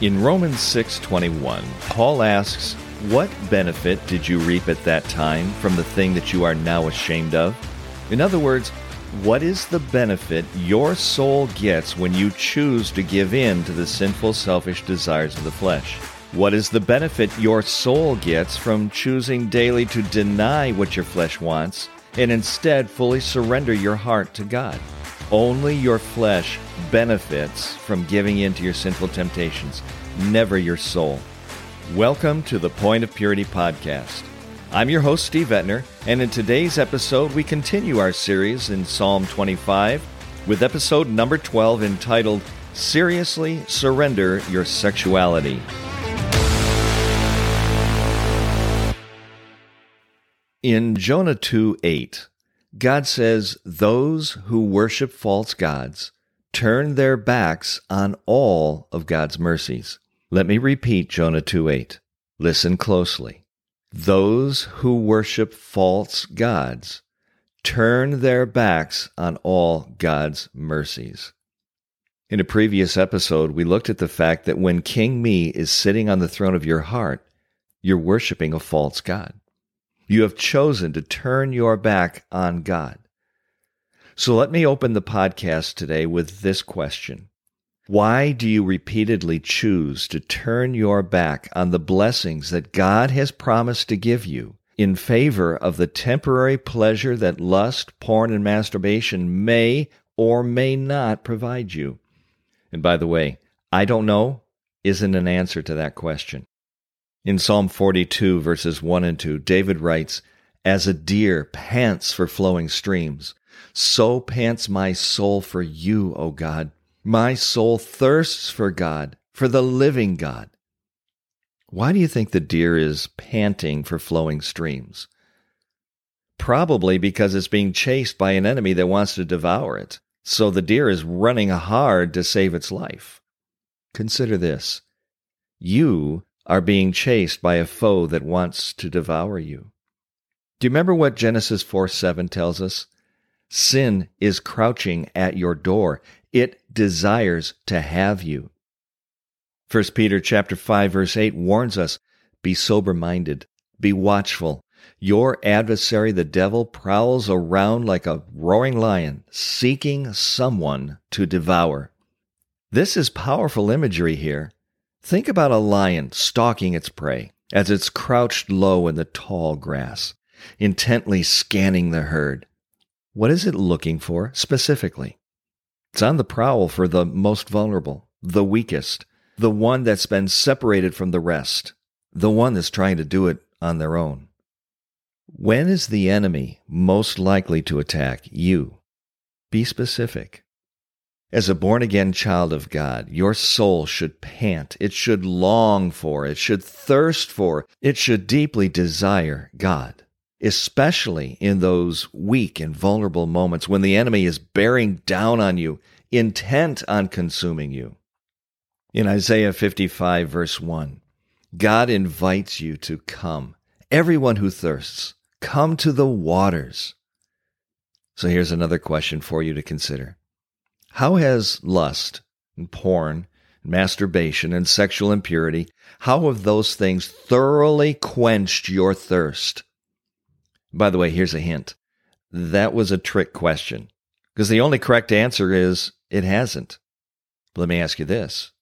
In Romans 6:21, Paul asks, "What benefit did you reap at that time from the thing that you are now ashamed of?" In other words, what is the benefit your soul gets when you choose to give in to the sinful, selfish desires of the flesh? What is the benefit your soul gets from choosing daily to deny what your flesh wants and instead fully surrender your heart to God? Only your flesh benefits from giving in to your sinful temptations, never your soul. Welcome to the Point of Purity podcast. I'm your host, Steve Etner, and in today's episode, we continue our series in Psalm 25 with episode number 12 entitled Seriously Surrender Your Sexuality. In Jonah 2 8, God says, Those who worship false gods turn their backs on all of God's mercies. Let me repeat Jonah 2 8. Listen closely. Those who worship false gods turn their backs on all God's mercies. In a previous episode, we looked at the fact that when King Me is sitting on the throne of your heart, you're worshiping a false God. You have chosen to turn your back on God. So let me open the podcast today with this question. Why do you repeatedly choose to turn your back on the blessings that God has promised to give you in favor of the temporary pleasure that lust, porn, and masturbation may or may not provide you? And by the way, I don't know isn't an answer to that question. In Psalm 42, verses 1 and 2, David writes, As a deer pants for flowing streams, so pants my soul for you, O God. My soul thirsts for God, for the living God. Why do you think the deer is panting for flowing streams? Probably because it's being chased by an enemy that wants to devour it. So the deer is running hard to save its life. Consider this. You are being chased by a foe that wants to devour you. Do you remember what Genesis 4 7 tells us? Sin is crouching at your door. It desires to have you. 1 Peter chapter 5 verse 8 warns us, be sober minded, be watchful. Your adversary the devil prowls around like a roaring lion, seeking someone to devour. This is powerful imagery here. Think about a lion stalking its prey as it's crouched low in the tall grass, intently scanning the herd. What is it looking for specifically? It's on the prowl for the most vulnerable, the weakest, the one that's been separated from the rest, the one that's trying to do it on their own. When is the enemy most likely to attack you? Be specific. As a born again child of God, your soul should pant, it should long for, it should thirst for, it should deeply desire God, especially in those weak and vulnerable moments when the enemy is bearing down on you, intent on consuming you. In Isaiah 55, verse 1, God invites you to come. Everyone who thirsts, come to the waters. So here's another question for you to consider. How has lust and porn, and masturbation and sexual impurity, how have those things thoroughly quenched your thirst? By the way, here's a hint. That was a trick question because the only correct answer is it hasn't. Let me ask you this.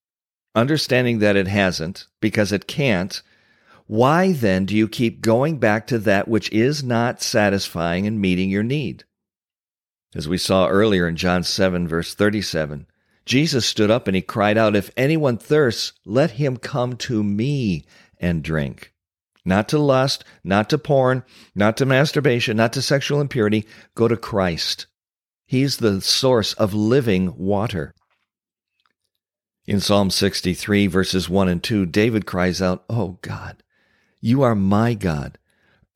Understanding that it hasn't because it can't, why then do you keep going back to that which is not satisfying and meeting your need? As we saw earlier in John 7, verse 37, Jesus stood up and he cried out, If anyone thirsts, let him come to me and drink. Not to lust, not to porn, not to masturbation, not to sexual impurity. Go to Christ. He's the source of living water. In Psalm 63, verses 1 and 2, David cries out, Oh God, you are my God.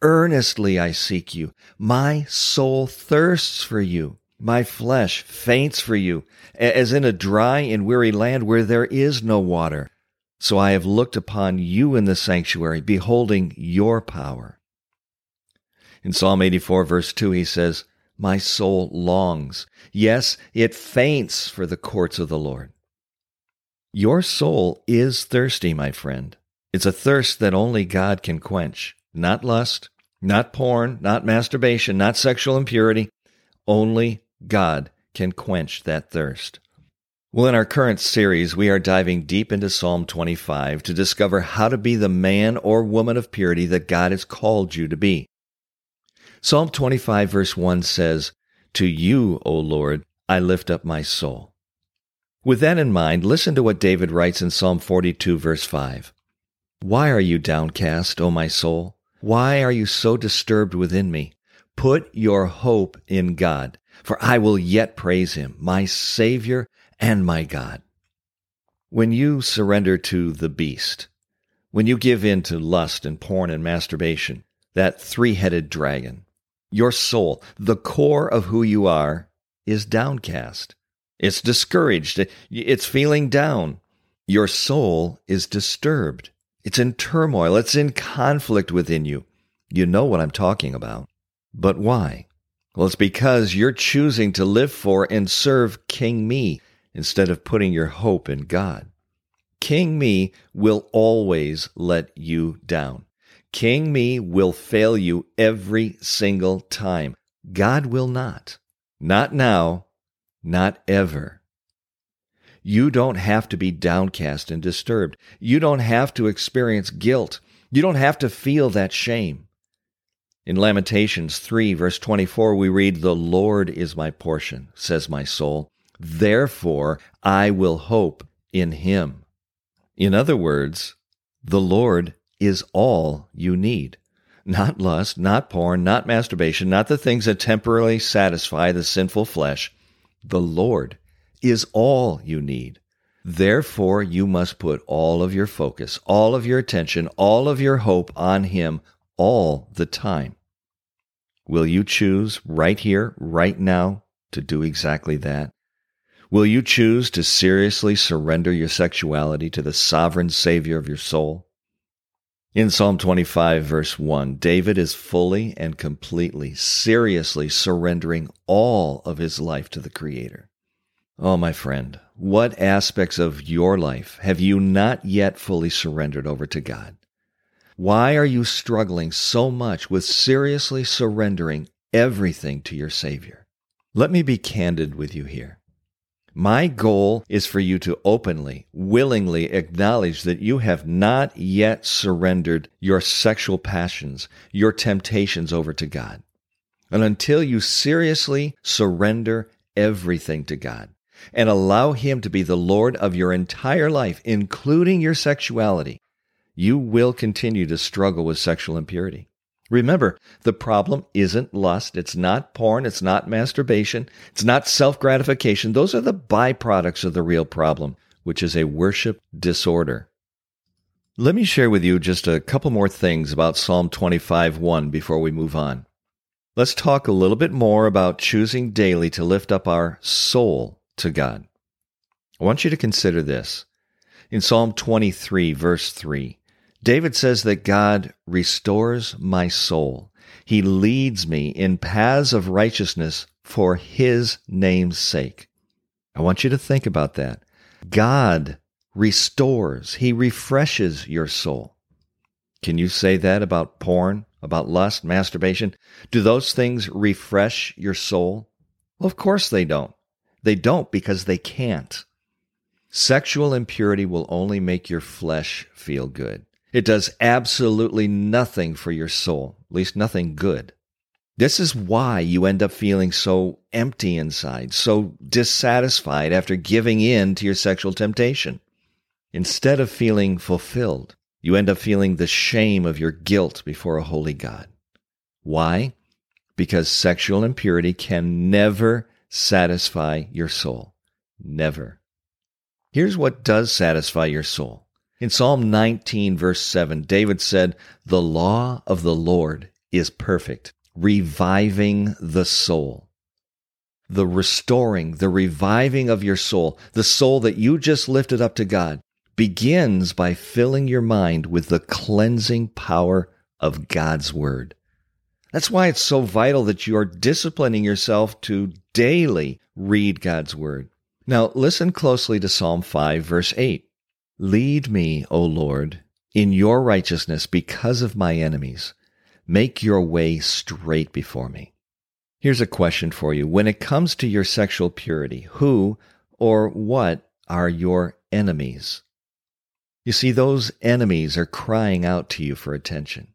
Earnestly I seek you. My soul thirsts for you. My flesh faints for you, as in a dry and weary land where there is no water. So I have looked upon you in the sanctuary, beholding your power. In Psalm 84, verse 2, he says, My soul longs. Yes, it faints for the courts of the Lord. Your soul is thirsty, my friend. It's a thirst that only God can quench. Not lust, not porn, not masturbation, not sexual impurity. Only God can quench that thirst. Well, in our current series, we are diving deep into Psalm 25 to discover how to be the man or woman of purity that God has called you to be. Psalm 25, verse 1 says, To you, O Lord, I lift up my soul. With that in mind, listen to what David writes in Psalm 42, verse 5. Why are you downcast, O my soul? Why are you so disturbed within me? Put your hope in God, for I will yet praise him, my Savior and my God. When you surrender to the beast, when you give in to lust and porn and masturbation, that three headed dragon, your soul, the core of who you are, is downcast. It's discouraged. It's feeling down. Your soul is disturbed. It's in turmoil. It's in conflict within you. You know what I'm talking about. But why? Well, it's because you're choosing to live for and serve King Me instead of putting your hope in God. King Me will always let you down. King Me will fail you every single time. God will not. Not now, not ever. You don't have to be downcast and disturbed. You don't have to experience guilt. You don't have to feel that shame. In Lamentations 3, verse 24, we read, The Lord is my portion, says my soul. Therefore, I will hope in him. In other words, the Lord is all you need. Not lust, not porn, not masturbation, not the things that temporarily satisfy the sinful flesh. The Lord is all you need. Therefore, you must put all of your focus, all of your attention, all of your hope on Him all the time. Will you choose right here, right now, to do exactly that? Will you choose to seriously surrender your sexuality to the sovereign Savior of your soul? In Psalm 25, verse 1, David is fully and completely, seriously surrendering all of his life to the Creator. Oh, my friend, what aspects of your life have you not yet fully surrendered over to God? Why are you struggling so much with seriously surrendering everything to your Savior? Let me be candid with you here. My goal is for you to openly, willingly acknowledge that you have not yet surrendered your sexual passions, your temptations over to God. And until you seriously surrender everything to God and allow Him to be the Lord of your entire life, including your sexuality, you will continue to struggle with sexual impurity. Remember, the problem isn't lust. It's not porn. It's not masturbation. It's not self gratification. Those are the byproducts of the real problem, which is a worship disorder. Let me share with you just a couple more things about Psalm 25 1 before we move on. Let's talk a little bit more about choosing daily to lift up our soul to God. I want you to consider this. In Psalm 23, verse 3, David says that God restores my soul. He leads me in paths of righteousness for his name's sake. I want you to think about that. God restores, he refreshes your soul. Can you say that about porn, about lust, masturbation? Do those things refresh your soul? Well, of course they don't. They don't because they can't. Sexual impurity will only make your flesh feel good. It does absolutely nothing for your soul, at least nothing good. This is why you end up feeling so empty inside, so dissatisfied after giving in to your sexual temptation. Instead of feeling fulfilled, you end up feeling the shame of your guilt before a holy God. Why? Because sexual impurity can never satisfy your soul. Never. Here's what does satisfy your soul in Psalm 19, verse 7, David said, The law of the Lord is perfect, reviving the soul. The restoring, the reviving of your soul, the soul that you just lifted up to God, begins by filling your mind with the cleansing power of God's Word. That's why it's so vital that you are disciplining yourself to daily read God's Word. Now, listen closely to Psalm 5, verse 8. Lead me, O Lord, in your righteousness because of my enemies. Make your way straight before me. Here's a question for you. When it comes to your sexual purity, who or what are your enemies? You see, those enemies are crying out to you for attention.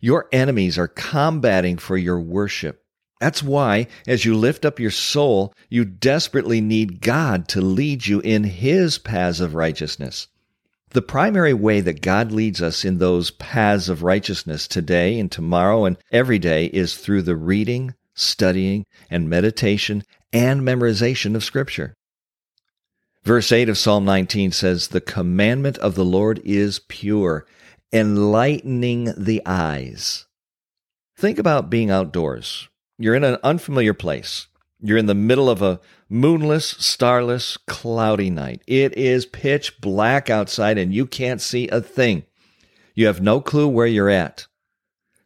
Your enemies are combating for your worship. That's why, as you lift up your soul, you desperately need God to lead you in His paths of righteousness. The primary way that God leads us in those paths of righteousness today and tomorrow and every day is through the reading, studying, and meditation and memorization of Scripture. Verse 8 of Psalm 19 says, The commandment of the Lord is pure, enlightening the eyes. Think about being outdoors. You're in an unfamiliar place. You're in the middle of a moonless, starless, cloudy night. It is pitch black outside and you can't see a thing. You have no clue where you're at.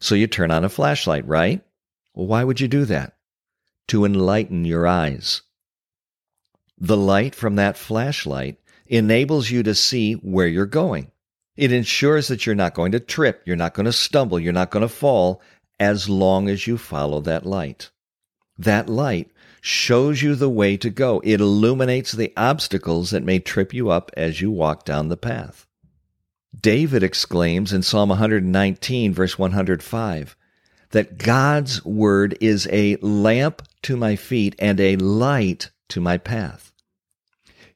So you turn on a flashlight, right? Well, why would you do that? To enlighten your eyes. The light from that flashlight enables you to see where you're going. It ensures that you're not going to trip, you're not going to stumble, you're not going to fall as long as you follow that light. That light shows you the way to go. It illuminates the obstacles that may trip you up as you walk down the path. David exclaims in Psalm 119, verse 105, that God's word is a lamp to my feet and a light to my path.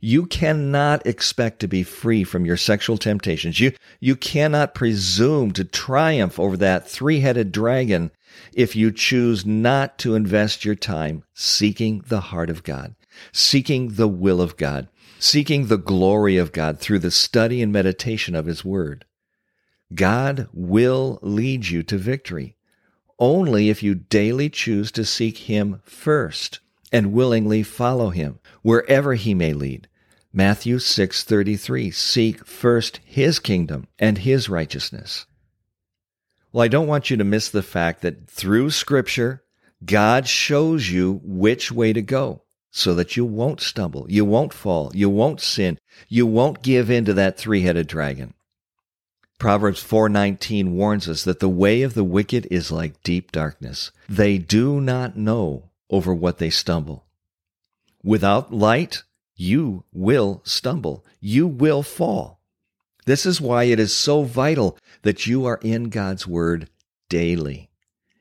You cannot expect to be free from your sexual temptations. You, you cannot presume to triumph over that three-headed dragon if you choose not to invest your time seeking the heart of God, seeking the will of God, seeking the glory of God through the study and meditation of His Word. God will lead you to victory only if you daily choose to seek Him first and willingly follow Him wherever He may lead. Matthew 6:33 Seek first his kingdom and his righteousness. Well, I don't want you to miss the fact that through scripture God shows you which way to go so that you won't stumble, you won't fall, you won't sin, you won't give in to that three-headed dragon. Proverbs 4:19 warns us that the way of the wicked is like deep darkness. They do not know over what they stumble. Without light, you will stumble. You will fall. This is why it is so vital that you are in God's Word daily.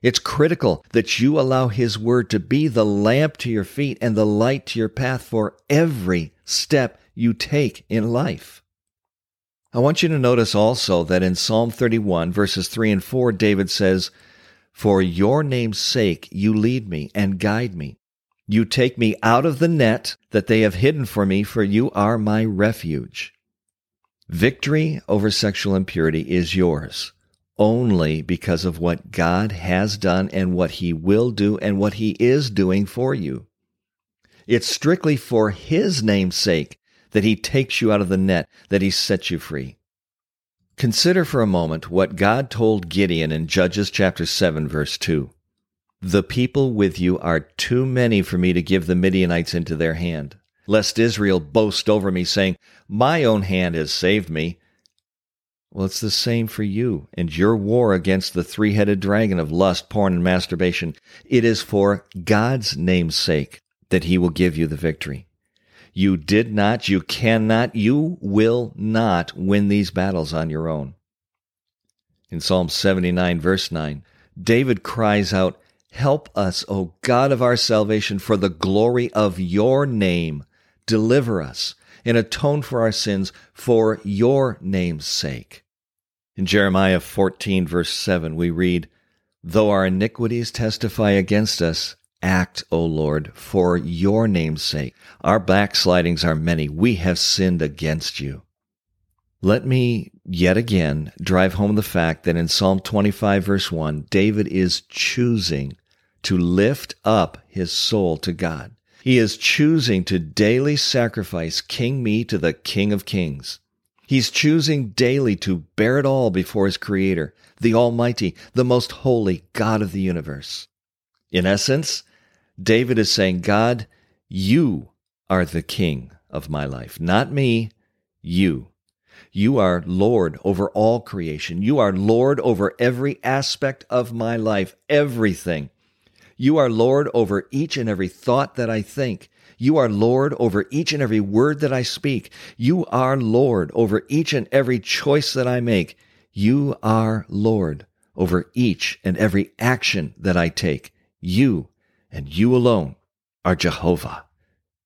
It's critical that you allow His Word to be the lamp to your feet and the light to your path for every step you take in life. I want you to notice also that in Psalm 31, verses 3 and 4, David says, For your name's sake you lead me and guide me. You take me out of the net that they have hidden for me, for you are my refuge. Victory over sexual impurity is yours only because of what God has done and what He will do and what He is doing for you. It's strictly for His name's sake that He takes you out of the net, that He sets you free. Consider for a moment what God told Gideon in Judges chapter 7 verse 2. The people with you are too many for me to give the Midianites into their hand, lest Israel boast over me, saying, My own hand has saved me. Well, it's the same for you and your war against the three headed dragon of lust, porn, and masturbation. It is for God's name's sake that he will give you the victory. You did not, you cannot, you will not win these battles on your own. In Psalm 79, verse 9, David cries out, Help us, O God of our salvation, for the glory of your name. Deliver us and atone for our sins for your name's sake. In Jeremiah 14, verse 7, we read, Though our iniquities testify against us, act, O Lord, for your name's sake. Our backslidings are many. We have sinned against you. Let me yet again drive home the fact that in Psalm 25, verse 1, David is choosing to lift up his soul to God. He is choosing to daily sacrifice king me to the King of Kings. He's choosing daily to bear it all before his Creator, the Almighty, the most holy God of the universe. In essence, David is saying, God, you are the king of my life, not me, you. You are Lord over all creation. You are Lord over every aspect of my life, everything. You are Lord over each and every thought that I think. You are Lord over each and every word that I speak. You are Lord over each and every choice that I make. You are Lord over each and every action that I take. You and you alone are Jehovah,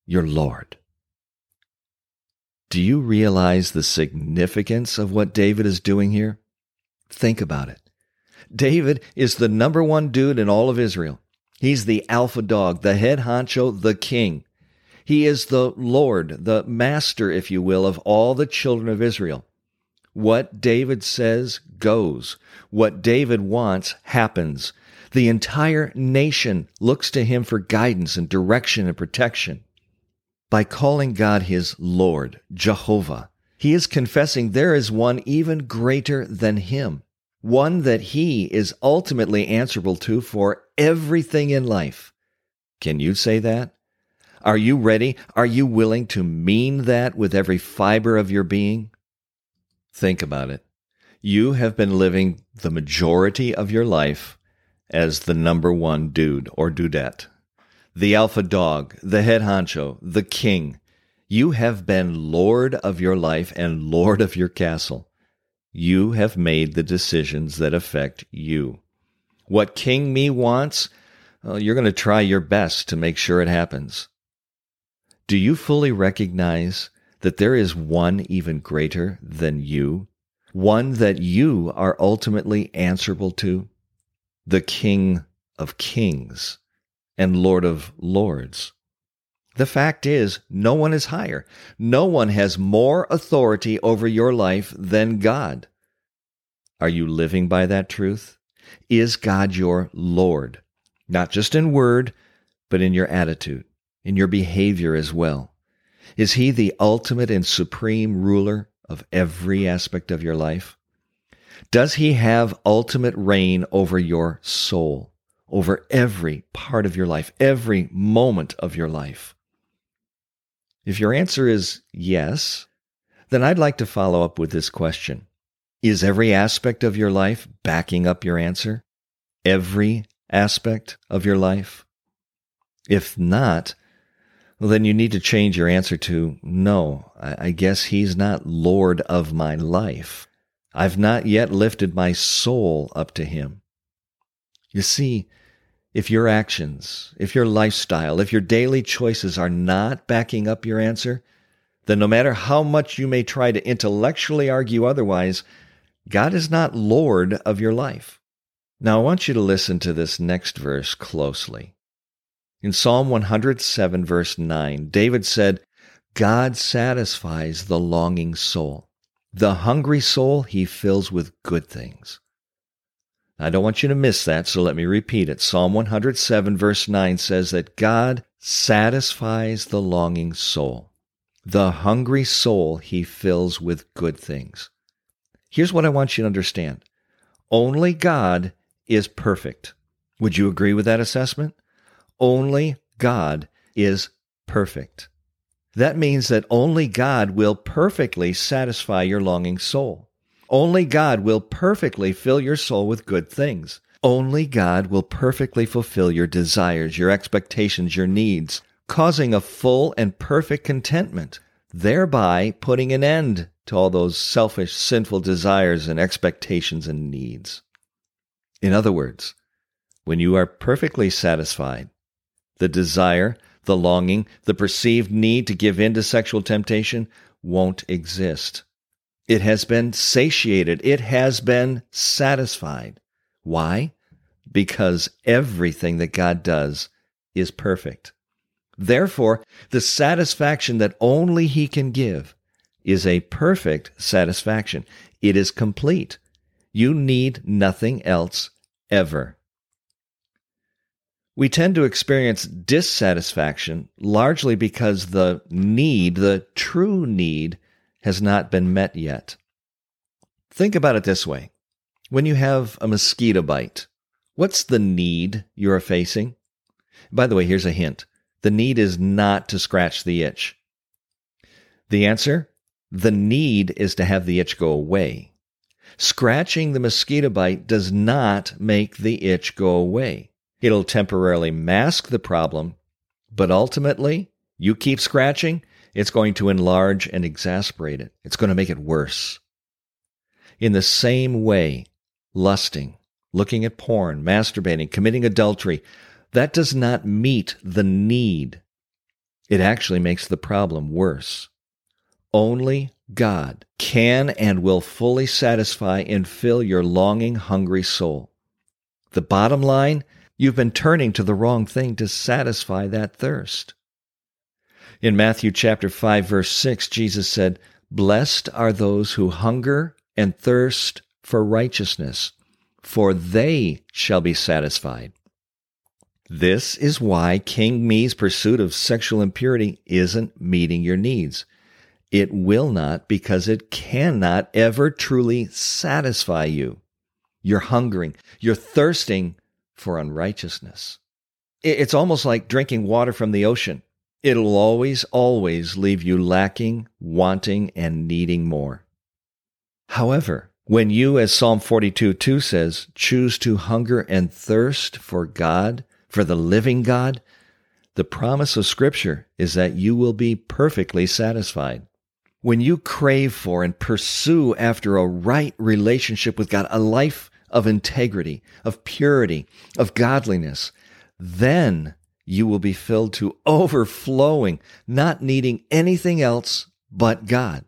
your Lord. Do you realize the significance of what David is doing here? Think about it. David is the number one dude in all of Israel. He's the alpha dog, the head honcho, the king. He is the Lord, the master, if you will, of all the children of Israel. What David says goes. What David wants happens. The entire nation looks to him for guidance and direction and protection. By calling God his Lord, Jehovah, he is confessing there is one even greater than him one that he is ultimately answerable to for everything in life. Can you say that? Are you ready? Are you willing to mean that with every fiber of your being? Think about it. You have been living the majority of your life as the number one dude or dudette, the alpha dog, the head honcho, the king. You have been lord of your life and lord of your castle. You have made the decisions that affect you. What King Me wants, well, you're going to try your best to make sure it happens. Do you fully recognize that there is one even greater than you? One that you are ultimately answerable to? The King of Kings and Lord of Lords. The fact is, no one is higher. No one has more authority over your life than God. Are you living by that truth? Is God your Lord? Not just in word, but in your attitude, in your behavior as well. Is He the ultimate and supreme ruler of every aspect of your life? Does He have ultimate reign over your soul, over every part of your life, every moment of your life? If your answer is yes, then I'd like to follow up with this question Is every aspect of your life backing up your answer? Every aspect of your life? If not, well, then you need to change your answer to no, I guess he's not Lord of my life. I've not yet lifted my soul up to him. You see, if your actions, if your lifestyle, if your daily choices are not backing up your answer, then no matter how much you may try to intellectually argue otherwise, God is not Lord of your life. Now I want you to listen to this next verse closely. In Psalm 107, verse 9, David said, God satisfies the longing soul. The hungry soul he fills with good things. I don't want you to miss that, so let me repeat it. Psalm 107, verse 9 says that God satisfies the longing soul. The hungry soul he fills with good things. Here's what I want you to understand only God is perfect. Would you agree with that assessment? Only God is perfect. That means that only God will perfectly satisfy your longing soul. Only God will perfectly fill your soul with good things. Only God will perfectly fulfill your desires, your expectations, your needs, causing a full and perfect contentment, thereby putting an end to all those selfish, sinful desires and expectations and needs. In other words, when you are perfectly satisfied, the desire, the longing, the perceived need to give in to sexual temptation won't exist. It has been satiated. It has been satisfied. Why? Because everything that God does is perfect. Therefore, the satisfaction that only He can give is a perfect satisfaction. It is complete. You need nothing else ever. We tend to experience dissatisfaction largely because the need, the true need, has not been met yet. Think about it this way when you have a mosquito bite, what's the need you are facing? By the way, here's a hint The need is not to scratch the itch. The answer? The need is to have the itch go away. Scratching the mosquito bite does not make the itch go away. It'll temporarily mask the problem, but ultimately, you keep scratching, it's going to enlarge and exasperate it. It's going to make it worse. In the same way, lusting, looking at porn, masturbating, committing adultery, that does not meet the need. It actually makes the problem worse. Only God can and will fully satisfy and fill your longing, hungry soul. The bottom line, you've been turning to the wrong thing to satisfy that thirst. In Matthew chapter 5 verse 6, Jesus said, "Blessed are those who hunger and thirst for righteousness, for they shall be satisfied." This is why King Me's pursuit of sexual impurity isn't meeting your needs. It will not because it cannot ever truly satisfy you. You're hungering, you're thirsting for unrighteousness. It's almost like drinking water from the ocean. It'll always, always leave you lacking, wanting, and needing more. However, when you, as Psalm 42 2 says, choose to hunger and thirst for God, for the living God, the promise of Scripture is that you will be perfectly satisfied. When you crave for and pursue after a right relationship with God, a life of integrity, of purity, of godliness, then you will be filled to overflowing, not needing anything else but God.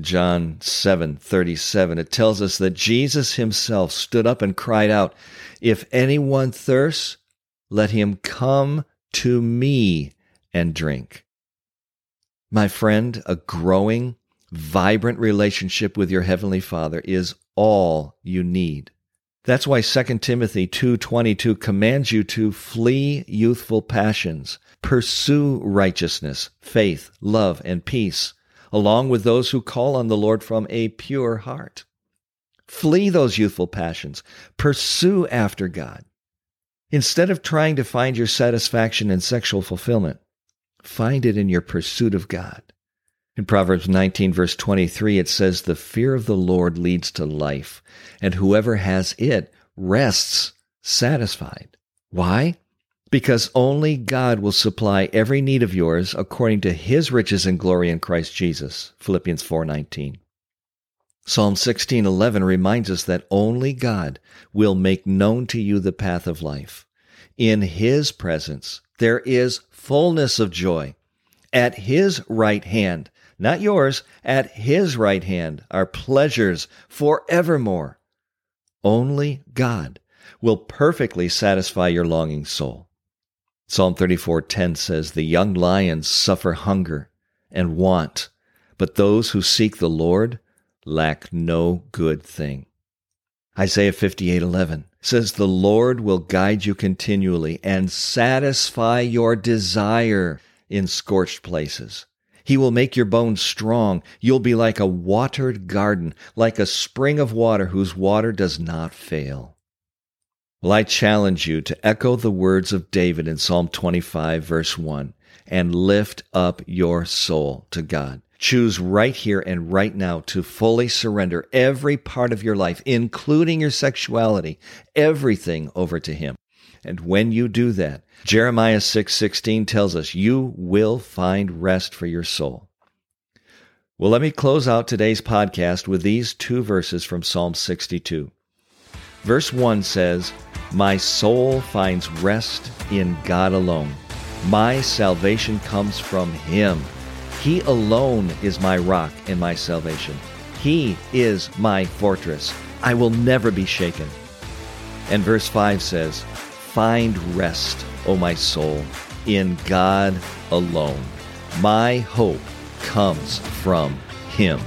John 7:37 it tells us that Jesus himself stood up and cried out, "If anyone thirsts, let him come to me and drink." My friend, a growing, vibrant relationship with your heavenly Father is all you need. That's why 2 Timothy 2:22 commands you to flee youthful passions, pursue righteousness, faith, love, and peace, along with those who call on the Lord from a pure heart. Flee those youthful passions, pursue after God. Instead of trying to find your satisfaction in sexual fulfillment, Find it in your pursuit of God. In Proverbs 19, verse 23, it says, The fear of the Lord leads to life, and whoever has it rests satisfied. Why? Because only God will supply every need of yours according to his riches and glory in Christ Jesus. Philippians 4:19. Psalm 16:11 reminds us that only God will make known to you the path of life. In his presence there is fullness of joy. At his right hand, not yours, at his right hand are pleasures forevermore. Only God will perfectly satisfy your longing soul. Psalm 34:10 says, "The young lions suffer hunger and want, but those who seek the Lord lack no good thing." Isaiah 58:11 says the Lord will guide you continually and satisfy your desire in scorched places. He will make your bones strong. You'll be like a watered garden, like a spring of water whose water does not fail. Well, I challenge you to echo the words of David in Psalm 25, verse 1, and lift up your soul to God. Choose right here and right now to fully surrender every part of your life, including your sexuality, everything over to Him. And when you do that, Jeremiah 6:16 tells us you will find rest for your soul. Well, let me close out today's podcast with these two verses from Psalm 62. Verse 1 says, "My soul finds rest in God alone. My salvation comes from him." He alone is my rock and my salvation. He is my fortress. I will never be shaken. And verse 5 says, Find rest, O my soul, in God alone. My hope comes from Him.